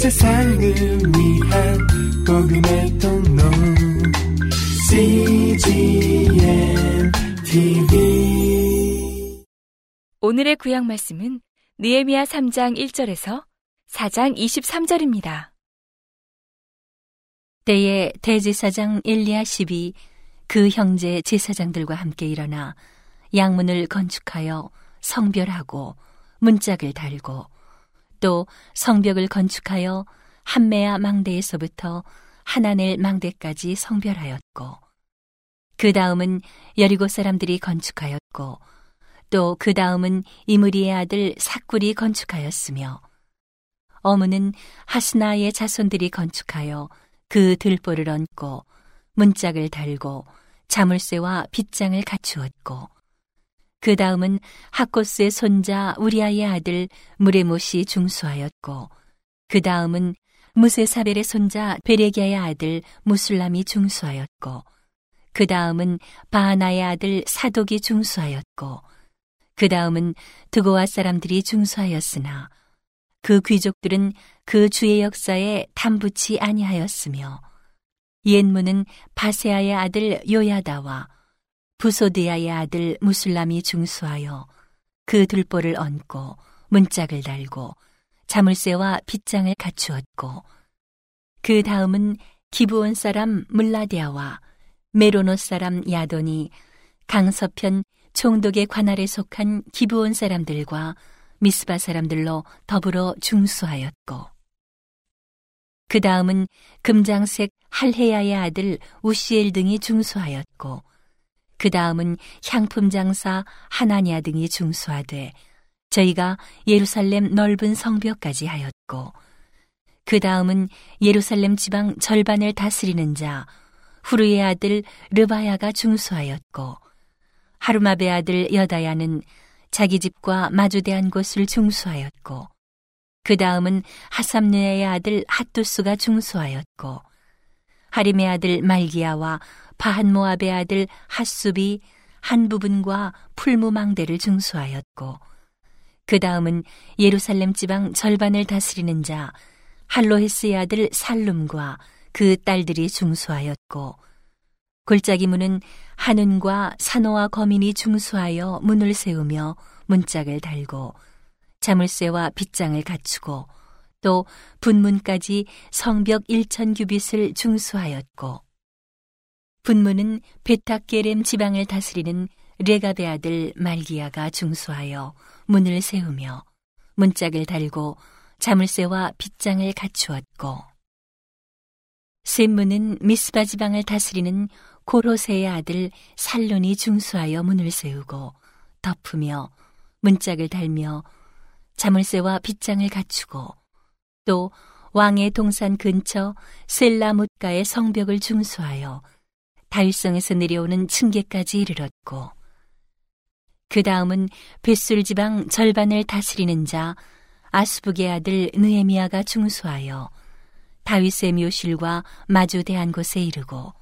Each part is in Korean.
세상을 위한 복음의 통로 CGM TV 오늘의 구약 말씀은 느헤미야 3장 1절에서 4장 23절입니다. 때에 대제사장 엘리야십이 그 형제 제사장들과 함께 일어나 양문을 건축하여 성별하고 문짝을 달고 또 성벽을 건축하여 한메아 망대에서부터 하나넬 망대까지 성별하였고 그 다음은 여리고 사람들이 건축하였고 또 그 다음은 이무리의 아들 사꿀이 건축하였으며 어무는 하스나의 자손들이 건축하여 그 들보를 얹고 문짝을 달고 자물쇠와 빗장을 갖추었고 그 다음은 하코스의 손자 우리아의 아들 무레못이 중수하였고 그 다음은 무세사벨의 손자 베레기아의 아들 무술람이 중수하였고 그 다음은 바하나의 아들 사독이 중수하였고 그 다음은 드고아 사람들이 중수하였으나 그 귀족들은 그 주의 역사에 담붙이 아니하였으며 옛문은 바세아의 아들 요야다와 부소드야의 아들 무술람이 중수하여 그 들보를 얹고 문짝을 달고 자물쇠와 빗장을 갖추었고 그 다음은 기브온 사람 물라디아와 메로노 사람 야돈이 강서편 총독의 관할에 속한 기브온 사람들과 미스바 사람들로 더불어 중수하였고 그 다음은 금장색 할헤야의 아들 우시엘 등이 중수하였고 그 다음은 향품 장사 하나니아 등이 중수하되 저희가 예루살렘 넓은 성벽까지 하였고 그 다음은 예루살렘 지방 절반을 다스리는 자 후르의 아들 르바야가 중수하였고 하루마베 아들 여다야는 자기 집과 마주대한 곳을 중수하였고 그 다음은 하삼느의 아들 핫두스가 중수하였고 하림의 아들 말기야와 바한모압의 아들 핫숲이 한 부분과 풀무망대를 중수하였고 그 다음은 예루살렘 지방 절반을 다스리는 자 할로헤스의 아들 살룸과 그 딸들이 중수하였고 골짜기 문은 한은과 산호와 거민이 중수하여 문을 세우며 문짝을 달고 자물쇠와 빗장을 갖추고 또 분문까지 성벽 1천 규빗을 중수하였고 분문은 베타게렘 지방을 다스리는 레가베 아들 말기야가 중수하여 문을 세우며 문짝을 달고 자물쇠와 빗장을 갖추었고 샘문은 미스바 지방을 다스리는 고로세의 아들 살론이 중수하여 문을 세우고 덮으며 문짝을 달며 자물쇠와 빗장을 갖추고 또 왕의 동산 근처 셀라못가의 성벽을 중수하여 다윗성에서 내려오는 층계까지 이르렀고 그 다음은 벳술 지방 절반을 다스리는 자 아스북의 아들 느헤미야가 중수하여 다윗의 묘실과 마주 대한 곳에 이르고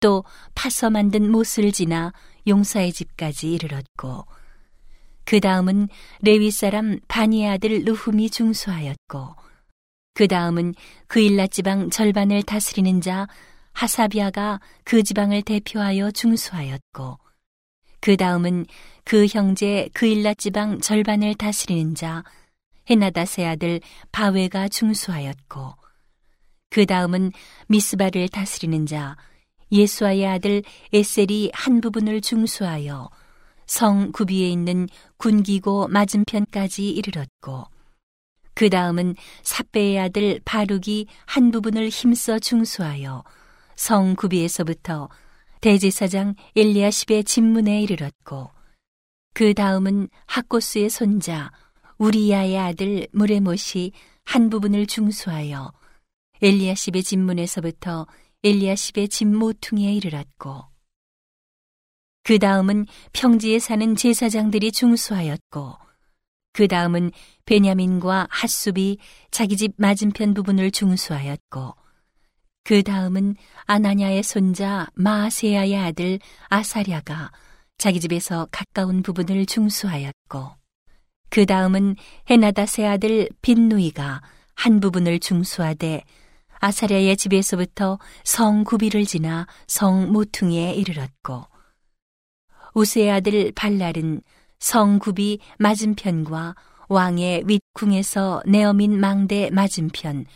또 파서 만든 못을 지나 용사의 집까지 이르렀고 그 다음은 레위 사람 바니의 아들 루훔이 중수하였고 그 다음은 그일라 지방 절반을 다스리는 자 하사비아가 그 지방을 대표하여 중수하였고 그 다음은 그 형제 그일라 지방 절반을 다스리는 자 헤나다세 아들 바웨가 중수하였고 그 다음은 미스바를 다스리는 자 예수아의 아들 에셀이 한 부분을 중수하여 성 구비에 있는 군기고 맞은편까지 이르렀고 그 다음은 사배의 아들 바룩이 한 부분을 힘써 중수하여 성 구비에서부터 대제사장 엘리야십의 집문에 이르렀고 그 다음은 학고스의 손자 우리야의 아들 무레못이 한 부분을 중수하여 엘리야십의 집문에서부터 엘리야십의 집 모퉁이에 이르렀고 그 다음은 평지에 사는 제사장들이 중수하였고 그 다음은 베냐민과 핫숲이 자기 집 맞은편 부분을 중수하였고 그 다음은 아나냐의 손자 마아세야의 아들 아사랴가 자기 집에서 가까운 부분을 중수하였고 그 다음은 헤나다세 아들 빈누이가 한 부분을 중수하되 아사랴의 집에서부터 성 구비를 지나 성 모퉁이에 이르렀고 우스의 아들 발랄은 성 구비 맞은편과 왕의 윗궁에서 내어민 망대 맞은편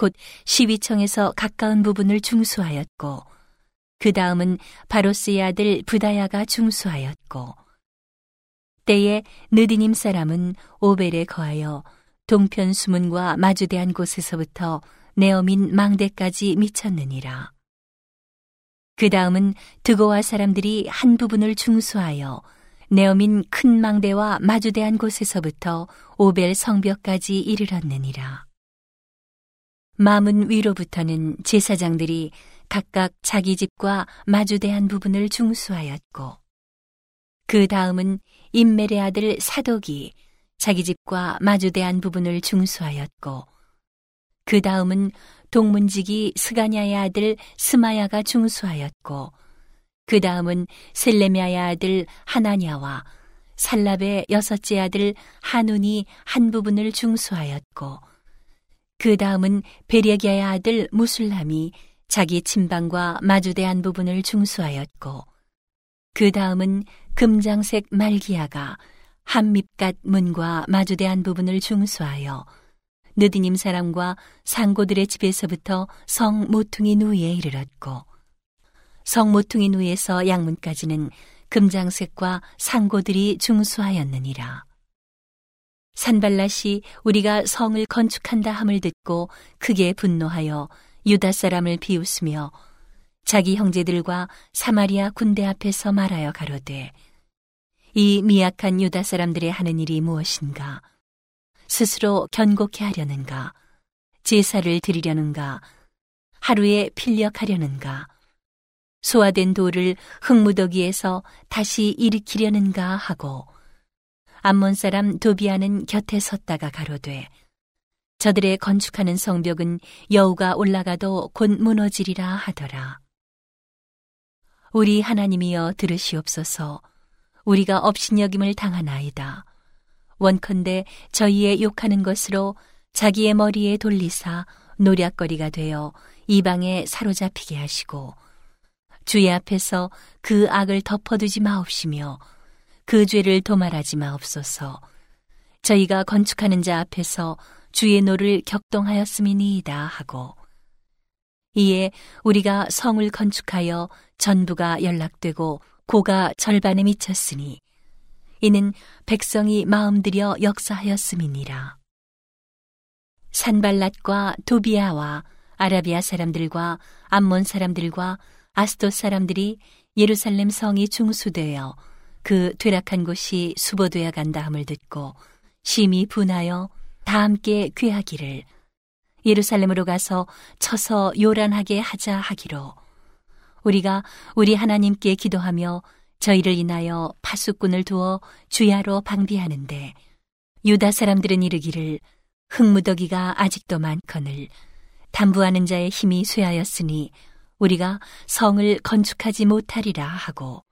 곧 시위청에서 가까운 부분을 중수하였고 그 다음은 바로스의 아들 부다야가 중수하였고 때에 느디님 사람은 오벨에 거하여 동편 수문과 마주대한 곳에서부터 네어민 망대까지 미쳤느니라. 그 다음은 드고와 사람들이 한 부분을 중수하여 네어민 큰 망대와 마주대한 곳에서부터 오벨 성벽까지 이르렀느니라. 마문 위로부터는 제사장들이 각각 자기 집과 마주대한 부분을 중수하였고, 그 다음은 임멜의 아들 사독이 자기 집과 마주대한 부분을 중수하였고, 그 다음은 동문직이 스가냐의 아들 스마야가 중수하였고, 그 다음은 셀레미아의 아들 하나냐와 살랍의 여섯째 아들 하눈이 한 부분을 중수하였고, 그 다음은 베레기아의 아들 무술람이 자기 침방과 마주대한 부분을 중수하였고, 그 다음은 금장색 말기야가 한밉갓 문과 마주대한 부분을 중수하여 느디님 사람과 상고들의 집에서부터 성 모퉁이 누이에 이르렀고 성 모퉁이 누이에서 양문까지는 금장색과 상고들이 중수하였느니라. 산발랏이 우리가 성을 건축한다 함을 듣고 크게 분노하여 유다 사람을 비웃으며 자기 형제들과 사마리아 군대 앞에서 말하여 가로되 이 미약한 유다 사람들의 하는 일이 무엇인가? 스스로 견고케 하려는가? 제사를 드리려는가? 하루에 필력하려는가? 소화된 돌을 흙무더기에서 다시 일으키려는가? 하고 암몬 사람 도비아는 곁에 섰다가 가로되 저들의 건축하는 성벽은 여우가 올라가도 곧 무너지리라 하더라. 우리 하나님이여 들으시옵소서 우리가 업신여김을 당하나이다. 원컨대 저희의 욕하는 것으로 자기의 머리에 돌리사 노략거리가 되어 이방에 사로잡히게 하시고 주의 앞에서 그 악을 덮어두지 마옵시며 그 죄를 도말하지 마옵소서. 저희가 건축하는 자 앞에서 주의 노를 격동하였음이니이다 하고 이에 우리가 성을 건축하여 전부가 연락되고 고가 절반에 미쳤으니 이는 백성이 마음들여 역사하였음이니라. 산발랏과 도비아와 아라비아 사람들과 암몬 사람들과 아스토 사람들이 예루살렘 성이 중수되어 그 퇴락한 곳이 수보되어 간다 함을 듣고 심히 분하여 다 함께 귀하기를 예루살렘으로 가서 쳐서 요란하게 하자 하기로 우리가 우리 하나님께 기도하며 저희를 인하여 파수꾼을 두어 주야로 방비하는데 유다 사람들은 이르기를 흙무더기가 아직도 많거늘 담부하는 자의 힘이 쇠하였으니 우리가 성을 건축하지 못하리라 하고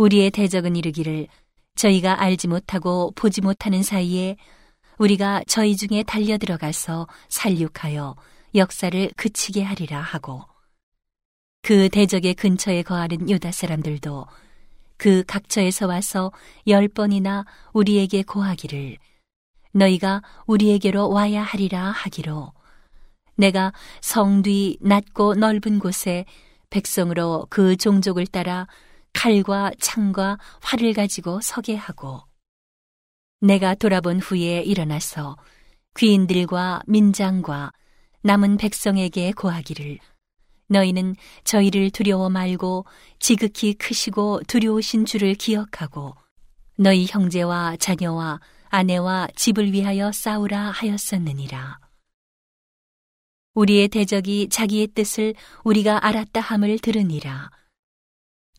우리의 대적은 이르기를 저희가 알지 못하고 보지 못하는 사이에 우리가 저희 중에 달려 들어가서 살육하여 역사를 그치게 하리라 하고 그 대적의 근처에 거하는 유다 사람들도 그 각처에서 와서 열 번이나 우리에게 고하기를 너희가 우리에게로 와야 하리라 하기로 내가 성 뒤 낮고 넓은 곳에 백성으로 그 종족을 따라 칼과 창과 활을 가지고 서게 하고 내가 돌아본 후에 일어나서 귀인들과 민장과 남은 백성에게 고하기를 너희는 저희를 두려워 말고 지극히 크시고 두려우신 줄을 기억하고 너희 형제와 자녀와 아내와 집을 위하여 싸우라 하였었느니라. 우리의 대적이 자기의 뜻을 우리가 알았다 함을 들으니라.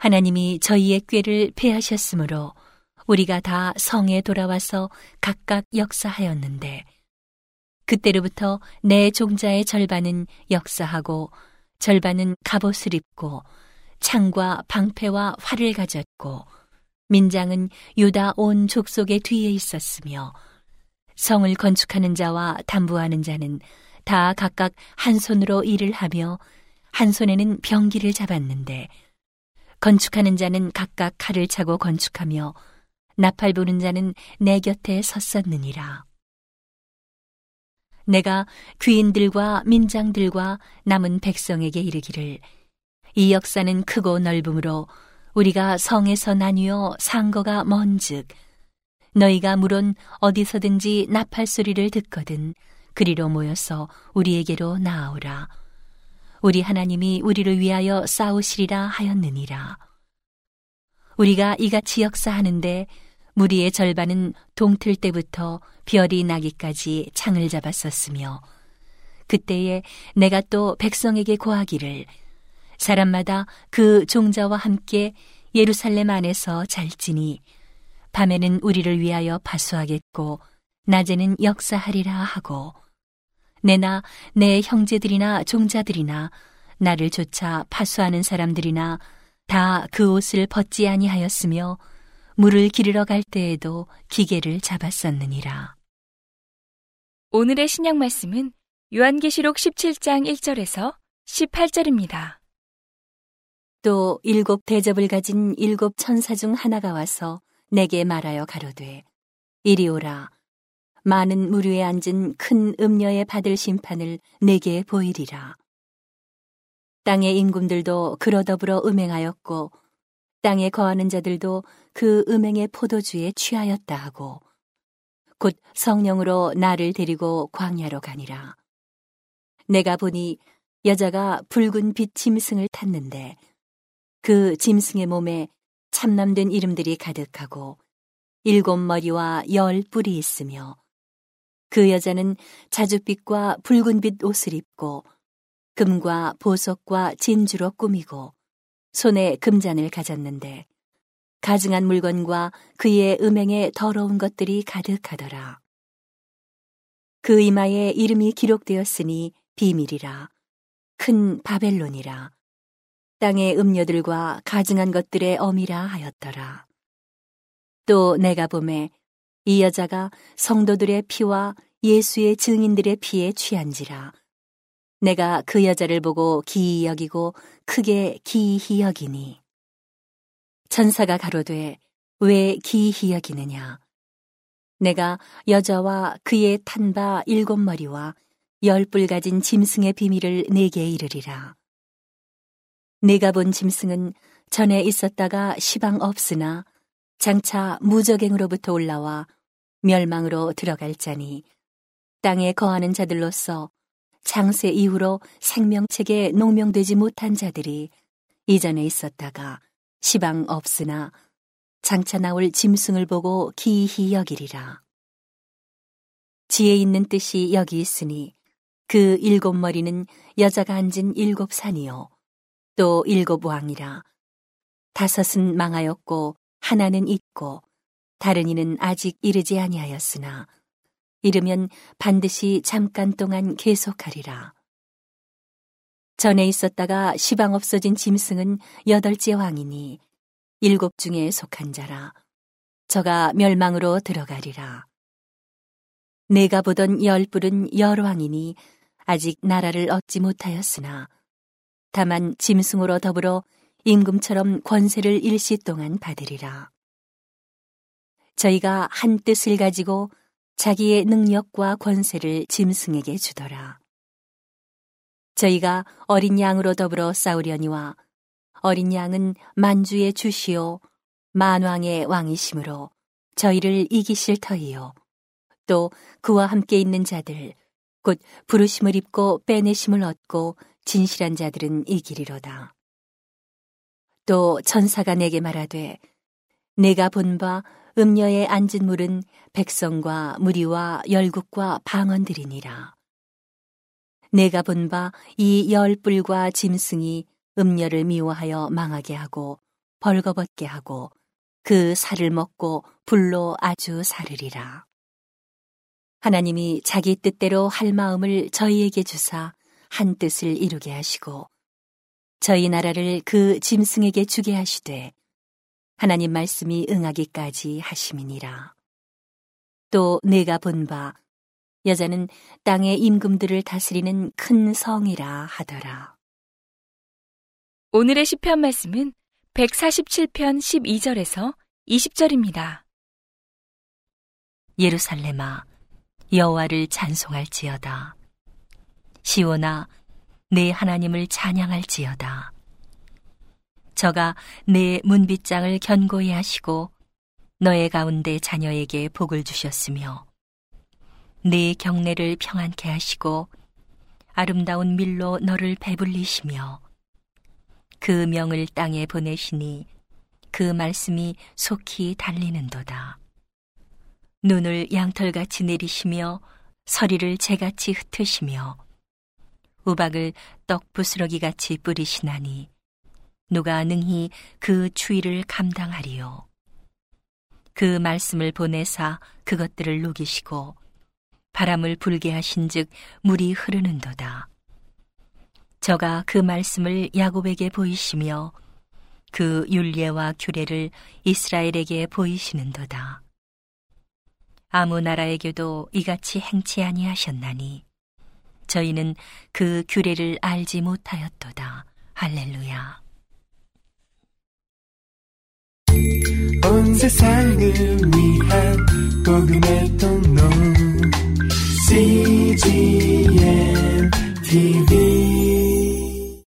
하나님이 저희의 꾀를 패하셨으므로 우리가 다 성에 돌아와서 각각 역사하였는데 그때로부터 내 종자의 절반은 역사하고 절반은 갑옷을 입고 창과 방패와 활을 가졌고 민장은 유다 온 족속의 뒤에 있었으며 성을 건축하는 자와 담부하는 자는 다 각각 한 손으로 일을 하며 한 손에는 병기를 잡았는데 건축하는 자는 각각 칼을 차고 건축하며 나팔 부는 자는 내 곁에 섰었느니라. 내가 귀인들과 민장들과 남은 백성에게 이르기를 이 역사는 크고 넓음으로 우리가 성에서 나뉘어 상거가 먼즉 너희가 물론 어디서든지 나팔 소리를 듣거든 그리로 모여서 우리에게로 나아오라 우리 하나님이 우리를 위하여 싸우시리라 하였느니라. 우리가 이같이 역사하는데 무리의 절반은 동틀 때부터 별이 나기까지 창을 잡았었으며 그때에 내가 또 백성에게 고하기를 사람마다 그 종자와 함께 예루살렘 안에서 잘지니 밤에는 우리를 위하여 파수하겠고 낮에는 역사하리라 하고 내나 내 형제들이나 종자들이나 나를 쫓아 파수하는 사람들이나 다 그 옷을 벗지 아니하였으며 물을 기르러 갈 때에도 기계를 잡았었느니라. 오늘의 신약 말씀은 요한계시록 17장 1절에서 18절입니다. 또 일곱 대접을 가진 일곱 천사 중 하나가 와서 내게 말하여 가로되 이리 오라 많은 무류에 앉은 큰 음녀에 받을 심판을 내게 보이리라. 땅의 임금들도 그러 더불어 음행하였고 땅에 거하는 자들도 그 음행의 포도주에 취하였다 하고 곧 성령으로 나를 데리고 광야로 가니라. 내가 보니 여자가 붉은 빛 짐승을 탔는데 그 짐승의 몸에 참남된 이름들이 가득하고 일곱 머리와 열 뿔이 있으며 그 여자는 자줏빛과 붉은빛 옷을 입고 금과 보석과 진주로 꾸미고 손에 금잔을 가졌는데 가증한 물건과 그의 음행에 더러운 것들이 가득하더라. 그 이마에 이름이 기록되었으니 비밀이라 큰 바벨론이라 땅의 음녀들과 가증한 것들의 어미라 하였더라. 또 내가 봄에 이 여자가 성도들의 피와 예수의 증인들의 피에 취한지라. 내가 그 여자를 보고 기이 여기고 크게 기이 여기니. 천사가 가로되 왜 기이 여기느냐. 내가 여자와 그의 탄바 일곱 머리와 열 뿔 가진 짐승의 비밀을 내게 이르리라. 내가 본 짐승은 전에 있었다가 시방 없으나 장차 무적행으로부터 올라와 멸망으로 들어갈 자니 땅에 거하는 자들로서 장세 이후로 생명책에 농명되지 못한 자들이 이전에 있었다가 시방 없으나 장차 나올 짐승을 보고 기이히 여기리라. 지혜 있는 뜻이 여기 있으니 그 일곱 머리는 여자가 앉은 일곱 산이요. 또 일곱 왕이라 다섯은 망하였고 하나는 있고 다른 이는 아직 이르지 아니하였으나 이르면 반드시 잠깐 동안 계속하리라. 전에 있었다가 시방 없어진 짐승은 여덟째 왕이니 일곱 중에 속한 자라. 저가 멸망으로 들어가리라. 내가 보던 열 뿔은 열 왕이니 아직 나라를 얻지 못하였으나 다만 짐승으로 더불어 임금처럼 권세를 일시 동안 받으리라. 저희가 한 뜻을 가지고 자기의 능력과 권세를 짐승에게 주더라. 저희가 어린 양으로 더불어 싸우려니와 어린 양은 만주의 주시오 만왕의 왕이심으로 저희를 이기실 터이요. 또 그와 함께 있는 자들, 곧 부르심을 입고 빼내심을 얻고 진실한 자들은 이기리로다. 또 천사가 내게 말하되 내가 본 바 음녀에 앉은 물은 백성과 무리와 열국과 방언들이니라. 내가 본 바 이 열불과 짐승이 음녀를 미워하여 망하게 하고 벌거벗게 하고 그 살을 먹고 불로 아주 사르리라. 하나님이 자기 뜻대로 할 마음을 저희에게 주사 한 뜻을 이루게 하시고 저희 나라를 그 짐승에게 주게 하시되 하나님 말씀이 응하기까지 하심이니라. 또 내가 본 바 여자는 땅의 임금들을 다스리는 큰 성이라 하더라. 오늘의 시편 말씀은 147편 12절에서 20절입니다. 예루살렘아 여호와를 찬송할지어다. 시온아 내 하나님을 찬양할지어다. 저가 내 문빗장을 견고히 하시고 너의 가운데 자녀에게 복을 주셨으며 내 경내를 평안케 하시고 아름다운 밀로 너를 배불리시며 그 명을 땅에 보내시니 그 말씀이 속히 달리는도다. 눈을 양털같이 내리시며 서리를 재같이 흩으시며 우박을 떡 부스러기 같이 뿌리시나니 누가 능히 그 추위를 감당하리요. 그 말씀을 보내사 그것들을 녹이시고 바람을 불게 하신즉 물이 흐르는도다. 저가 그 말씀을 야곱에게 보이시며 그 율례와 규례를 이스라엘에게 보이시는도다. 아무 나라에게도 이같이 행치 아니하셨나니 저희는 그 규례를 알지 못하였도다. 할렐루야. 온 세상을 위한 복음의 통로 CGM TV